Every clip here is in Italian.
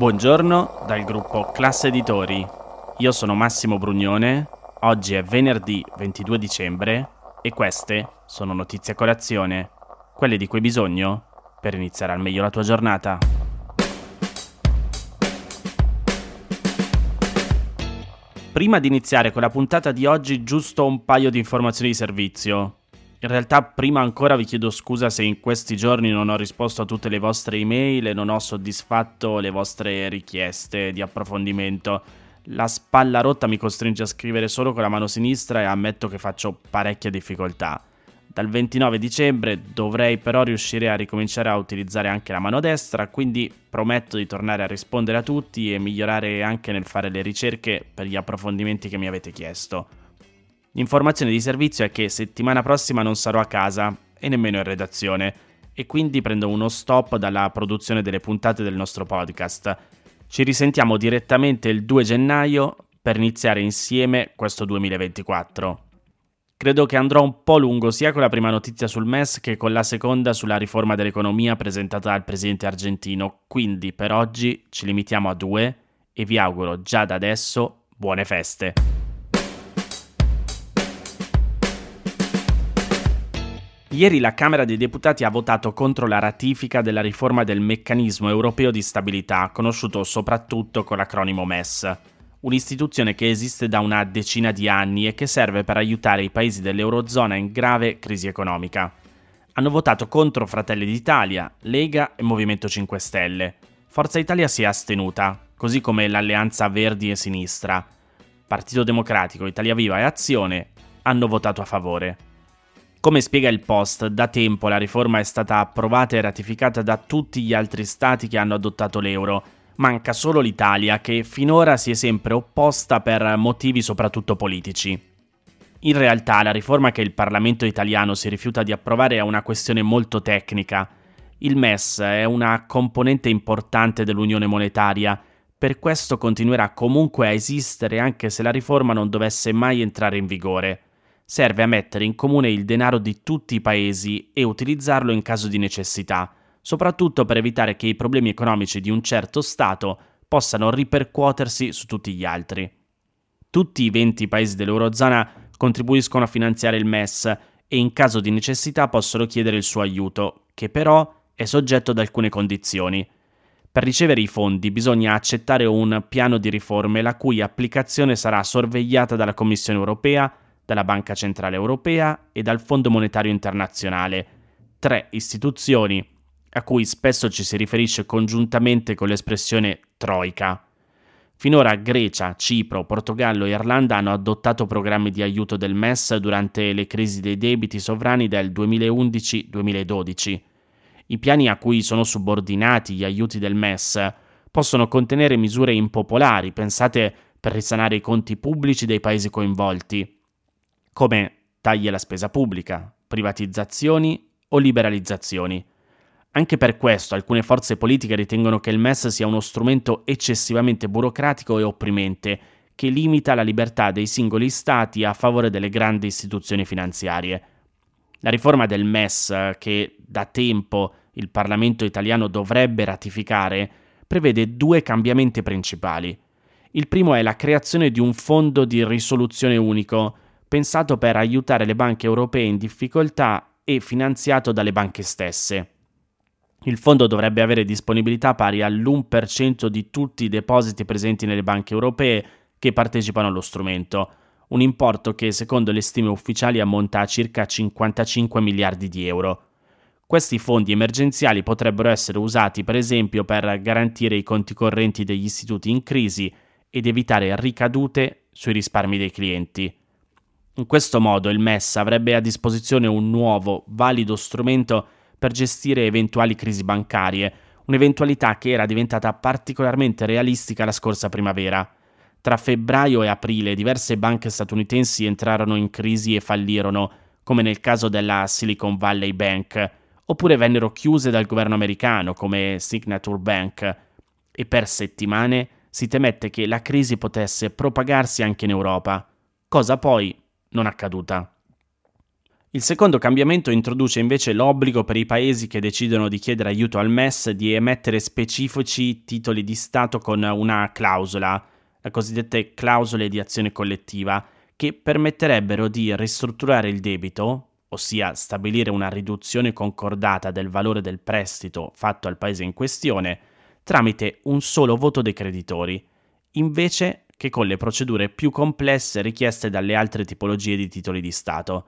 Buongiorno dal gruppo Classe Editori. Io sono Massimo Brugnone. Oggi è venerdì 22 dicembre e queste sono notizie a colazione, quelle di cui hai bisogno per iniziare al meglio la tua giornata. Prima di iniziare con la puntata di oggi, giusto un paio di informazioni di servizio. In realtà prima ancora vi chiedo scusa se in questi giorni non ho risposto a tutte le vostre email e non ho soddisfatto le vostre richieste di approfondimento. La spalla rotta mi costringe a scrivere solo con la mano sinistra e ammetto che faccio parecchia difficoltà. Dal 29 dicembre dovrei però riuscire a ricominciare a utilizzare anche la mano destra, quindi prometto di tornare a rispondere a tutti e migliorare anche nel fare le ricerche per gli approfondimenti che mi avete chiesto. L'informazione di servizio è che settimana prossima non sarò a casa e nemmeno in redazione e quindi prendo uno stop dalla produzione delle puntate del nostro podcast. Ci risentiamo direttamente il 2 gennaio per iniziare insieme questo 2024. Credo che andrò un po' lungo sia con la prima notizia sul MES che con la seconda sulla riforma dell'economia presentata dal presidente argentino, quindi per oggi ci limitiamo a due e vi auguro già da adesso buone feste. Ieri la Camera dei Deputati ha votato contro la ratifica della riforma del meccanismo europeo di stabilità, conosciuto soprattutto con l'acronimo MES, un'istituzione che esiste da una decina di anni e che serve per aiutare i paesi dell'Eurozona in grave crisi economica. Hanno votato contro Fratelli d'Italia, Lega e Movimento 5 Stelle. Forza Italia si è astenuta, così come l'Alleanza Verdi e Sinistra. Partito Democratico, Italia Viva e Azione hanno votato a favore. Come spiega il Post, da tempo la riforma è stata approvata e ratificata da tutti gli altri stati che hanno adottato l'euro. Manca solo l'Italia, che finora si è sempre opposta per motivi soprattutto politici. In realtà la riforma che il Parlamento italiano si rifiuta di approvare è una questione molto tecnica. Il MES è una componente importante dell'unione monetaria, per questo continuerà comunque a esistere anche se la riforma non dovesse mai entrare in vigore serve a mettere in comune il denaro di tutti i paesi e utilizzarlo in caso di necessità, soprattutto per evitare che i problemi economici di un certo Stato possano ripercuotersi su tutti gli altri. Tutti i 20 paesi dell'Eurozona contribuiscono a finanziare il MES e in caso di necessità possono chiedere il suo aiuto, che però è soggetto ad alcune condizioni. Per ricevere i fondi bisogna accettare un piano di riforme la cui applicazione sarà sorvegliata dalla Commissione europea, dalla Banca Centrale Europea e dal Fondo Monetario Internazionale, tre istituzioni a cui spesso ci si riferisce congiuntamente con l'espressione Troica. Finora Grecia, Cipro, Portogallo e Irlanda hanno adottato programmi di aiuto del MES durante le crisi dei debiti sovrani del 2011-2012. I piani a cui sono subordinati gli aiuti del MES possono contenere misure impopolari pensate per risanare i conti pubblici dei paesi coinvolti, come tagli alla spesa pubblica, privatizzazioni o liberalizzazioni. Anche per questo alcune forze politiche ritengono che il MES sia uno strumento eccessivamente burocratico e opprimente, che limita la libertà dei singoli stati a favore delle grandi istituzioni finanziarie. La riforma del MES, che da tempo il Parlamento italiano dovrebbe ratificare, prevede due cambiamenti principali. Il primo è la creazione di un fondo di risoluzione unico, pensato per aiutare le banche europee in difficoltà e finanziato dalle banche stesse. Il fondo dovrebbe avere disponibilità pari all'1% di tutti i depositi presenti nelle banche europee che partecipano allo strumento, un importo che secondo le stime ufficiali ammonta a circa 55 miliardi di euro. Questi fondi emergenziali potrebbero essere usati per esempio per garantire i conti correnti degli istituti in crisi ed evitare ricadute sui risparmi dei clienti. In questo modo il MES avrebbe a disposizione un nuovo, valido strumento per gestire eventuali crisi bancarie, un'eventualità che era diventata particolarmente realistica la scorsa primavera. Tra febbraio e aprile diverse banche statunitensi entrarono in crisi e fallirono, come nel caso della Silicon Valley Bank, oppure vennero chiuse dal governo americano, come Signature Bank, e per settimane si temette che la crisi potesse propagarsi anche in Europa, cosa poi non accaduta. Il secondo cambiamento introduce invece l'obbligo per i paesi che decidono di chiedere aiuto al MES di emettere specifici titoli di Stato con una clausola, le cosiddette clausole di azione collettiva, che permetterebbero di ristrutturare il debito, ossia stabilire una riduzione concordata del valore del prestito fatto al paese in questione, tramite un solo voto dei creditori, invece che con le procedure più complesse richieste dalle altre tipologie di titoli di Stato.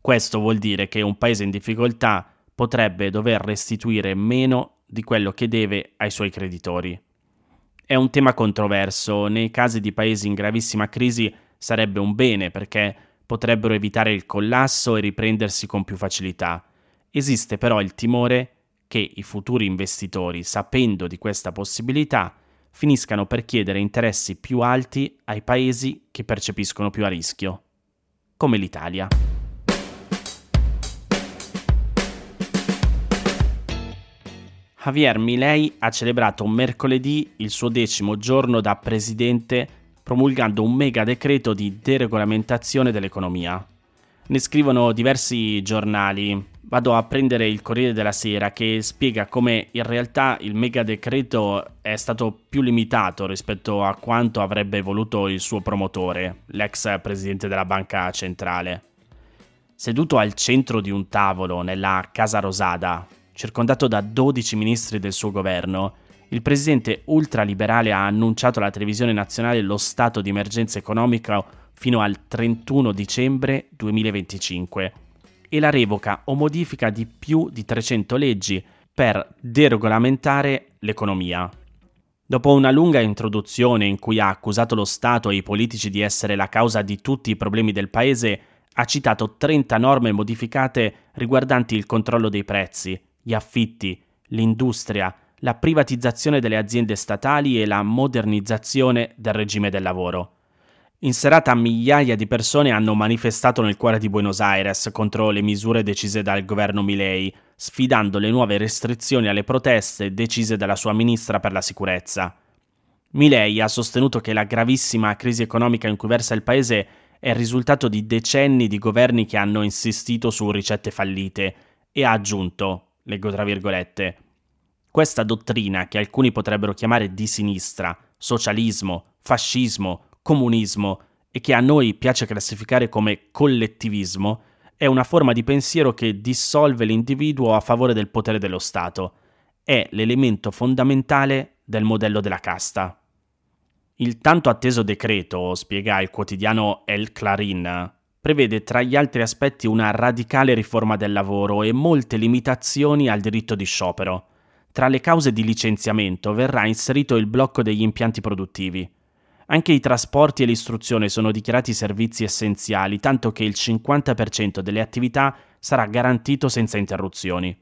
Questo vuol dire che un paese in difficoltà potrebbe dover restituire meno di quello che deve ai suoi creditori. È un tema controverso, nei casi di paesi in gravissima crisi sarebbe un bene perché potrebbero evitare il collasso e riprendersi con più facilità. Esiste però il timore che i futuri investitori, sapendo di questa possibilità, finiscano per chiedere interessi più alti ai paesi che percepiscono più a rischio, come l'Italia. Javier Milei ha celebrato mercoledì il suo decimo giorno da presidente promulgando un mega decreto di deregolamentazione dell'economia. Ne scrivono diversi giornali. Vado a prendere il Corriere della Sera che spiega come in realtà il mega decreto è stato più limitato rispetto a quanto avrebbe voluto il suo promotore, l'ex presidente della banca centrale. Seduto al centro di un tavolo nella Casa Rosada, circondato da 12 ministri del suo governo, il presidente ultraliberale ha annunciato alla televisione nazionale lo stato di emergenza economica fino al 31 dicembre 2025 e la revoca o modifica di più di 300 leggi per deregolamentare l'economia. Dopo una lunga introduzione in cui ha accusato lo Stato e i politici di essere la causa di tutti i problemi del Paese, ha citato 30 norme modificate riguardanti il controllo dei prezzi, gli affitti, l'industria, la privatizzazione delle aziende statali e la modernizzazione del regime del lavoro. In serata migliaia di persone hanno manifestato nel cuore di Buenos Aires contro le misure decise dal governo Milei, sfidando le nuove restrizioni alle proteste decise dalla sua ministra per la sicurezza. Milei ha sostenuto che la gravissima crisi economica in cui versa il paese è il risultato di decenni di governi che hanno insistito su ricette fallite e ha aggiunto, leggo tra virgolette, questa dottrina, che alcuni potrebbero chiamare di sinistra, socialismo, fascismo, comunismo e che a noi piace classificare come collettivismo, è una forma di pensiero che dissolve l'individuo a favore del potere dello Stato. È l'elemento fondamentale del modello della casta. Il tanto atteso decreto, spiega il quotidiano El Clarín, prevede tra gli altri aspetti una radicale riforma del lavoro e molte limitazioni al diritto di sciopero. Tra le cause di licenziamento verrà inserito il blocco degli impianti produttivi. Anche i trasporti e l'istruzione sono dichiarati servizi essenziali, tanto che il 50% delle attività sarà garantito senza interruzioni.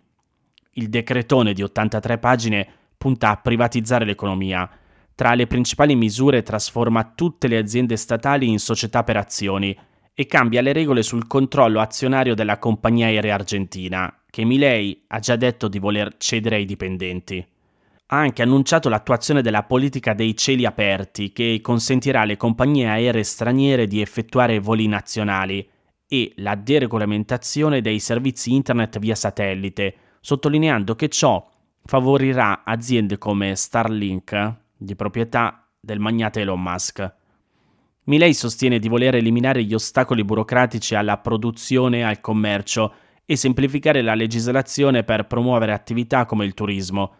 Il decretone di 83 pagine punta a privatizzare l'economia. Tra le principali misure trasforma tutte le aziende statali in società per azioni e cambia le regole sul controllo azionario della compagnia aerea argentina, che Milei ha già detto di voler cedere ai dipendenti. Ha anche annunciato l'attuazione della politica dei cieli aperti, che consentirà alle compagnie aeree straniere di effettuare voli nazionali, e la deregolamentazione dei servizi internet via satellite, sottolineando che ciò favorirà aziende come Starlink, di proprietà del magnate Elon Musk. Milei sostiene di voler eliminare gli ostacoli burocratici alla produzione e al commercio e semplificare la legislazione per promuovere attività come il turismo.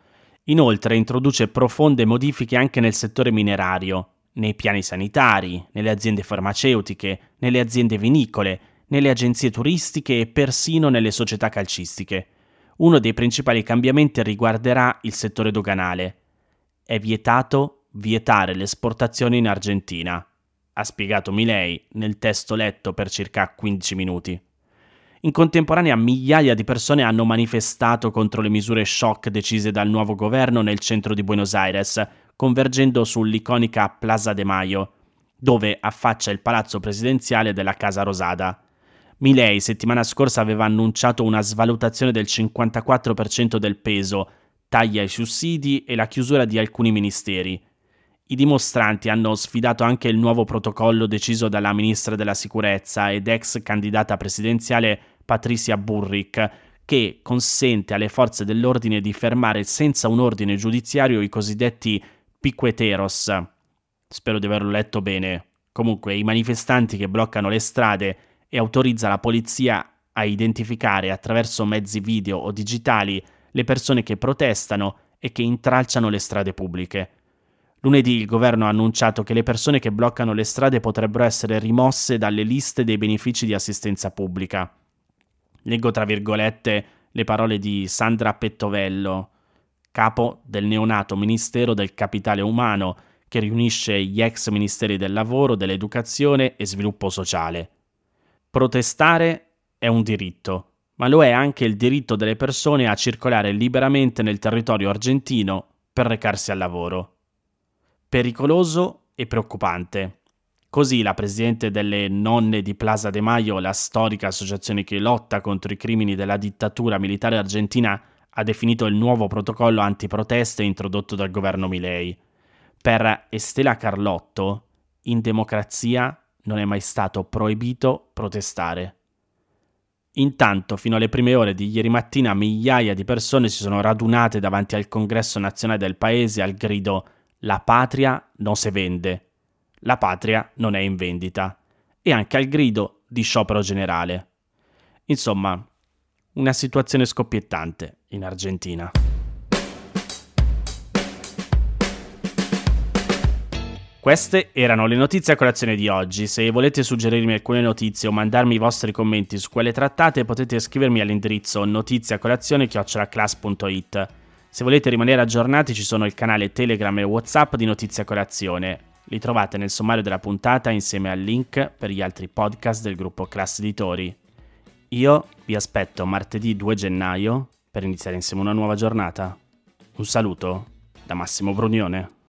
Inoltre introduce profonde modifiche anche nel settore minerario, nei piani sanitari, nelle aziende farmaceutiche, nelle aziende vinicole, nelle agenzie turistiche e persino nelle società calcistiche. Uno dei principali cambiamenti riguarderà il settore doganale. È vietato vietare l'esportazione in Argentina ha spiegato Milei nel testo letto per circa 15 minuti. In contemporanea migliaia di persone hanno manifestato contro le misure shock decise dal nuovo governo nel centro di Buenos Aires, convergendo sull'iconica Plaza de Mayo, dove affaccia il palazzo presidenziale della Casa Rosada. Milei settimana scorsa aveva annunciato una svalutazione del 54% del peso, tagli ai sussidi e la chiusura di alcuni ministeri. I dimostranti hanno sfidato anche il nuovo protocollo deciso dalla ministra della sicurezza ed ex candidata presidenziale Patricia Burrick, che consente alle forze dell'ordine di fermare senza un ordine giudiziario i cosiddetti piqueteros. Spero di averlo letto bene. Comunque, i manifestanti che bloccano le strade e autorizza la polizia a identificare attraverso mezzi video o digitali le persone che protestano e che intralciano le strade pubbliche. Lunedì il governo ha annunciato che le persone che bloccano le strade potrebbero essere rimosse dalle liste dei benefici di assistenza pubblica. Leggo tra virgolette le parole di Sandra Pettovello, capo del neonato Ministero del Capitale Umano, che riunisce gli ex ministeri del lavoro, dell'educazione e sviluppo sociale. Protestare è un diritto, ma lo è anche il diritto delle persone a circolare liberamente nel territorio argentino per recarsi al lavoro. Pericoloso e preoccupante. Così la presidente delle Nonne di Plaza de Mayo, la storica associazione che lotta contro i crimini della dittatura militare argentina, ha definito il nuovo protocollo antiproteste introdotto dal governo Milei. Per Estela Carlotto, in democrazia non è mai stato proibito protestare. Intanto, fino alle prime ore di ieri mattina, migliaia di persone si sono radunate davanti al congresso nazionale del paese al grido La patria non si vende la patria non è in vendita, e anche al grido di sciopero generale. Insomma, una situazione scoppiettante in Argentina. Queste erano le notizie a colazione di oggi. Se volete suggerirmi alcune notizie o mandarmi i vostri commenti su quelle trattate, potete scrivermi all'indirizzo notiziacolazione.it. Se volete rimanere aggiornati ci sono il canale Telegram e Whatsapp di Notizia Colazione. Li trovate nel sommario della puntata insieme al link per gli altri podcast del gruppo Class Editori. Io vi aspetto martedì 2 gennaio per iniziare insieme una nuova giornata. Un saluto da Massimo Brunione.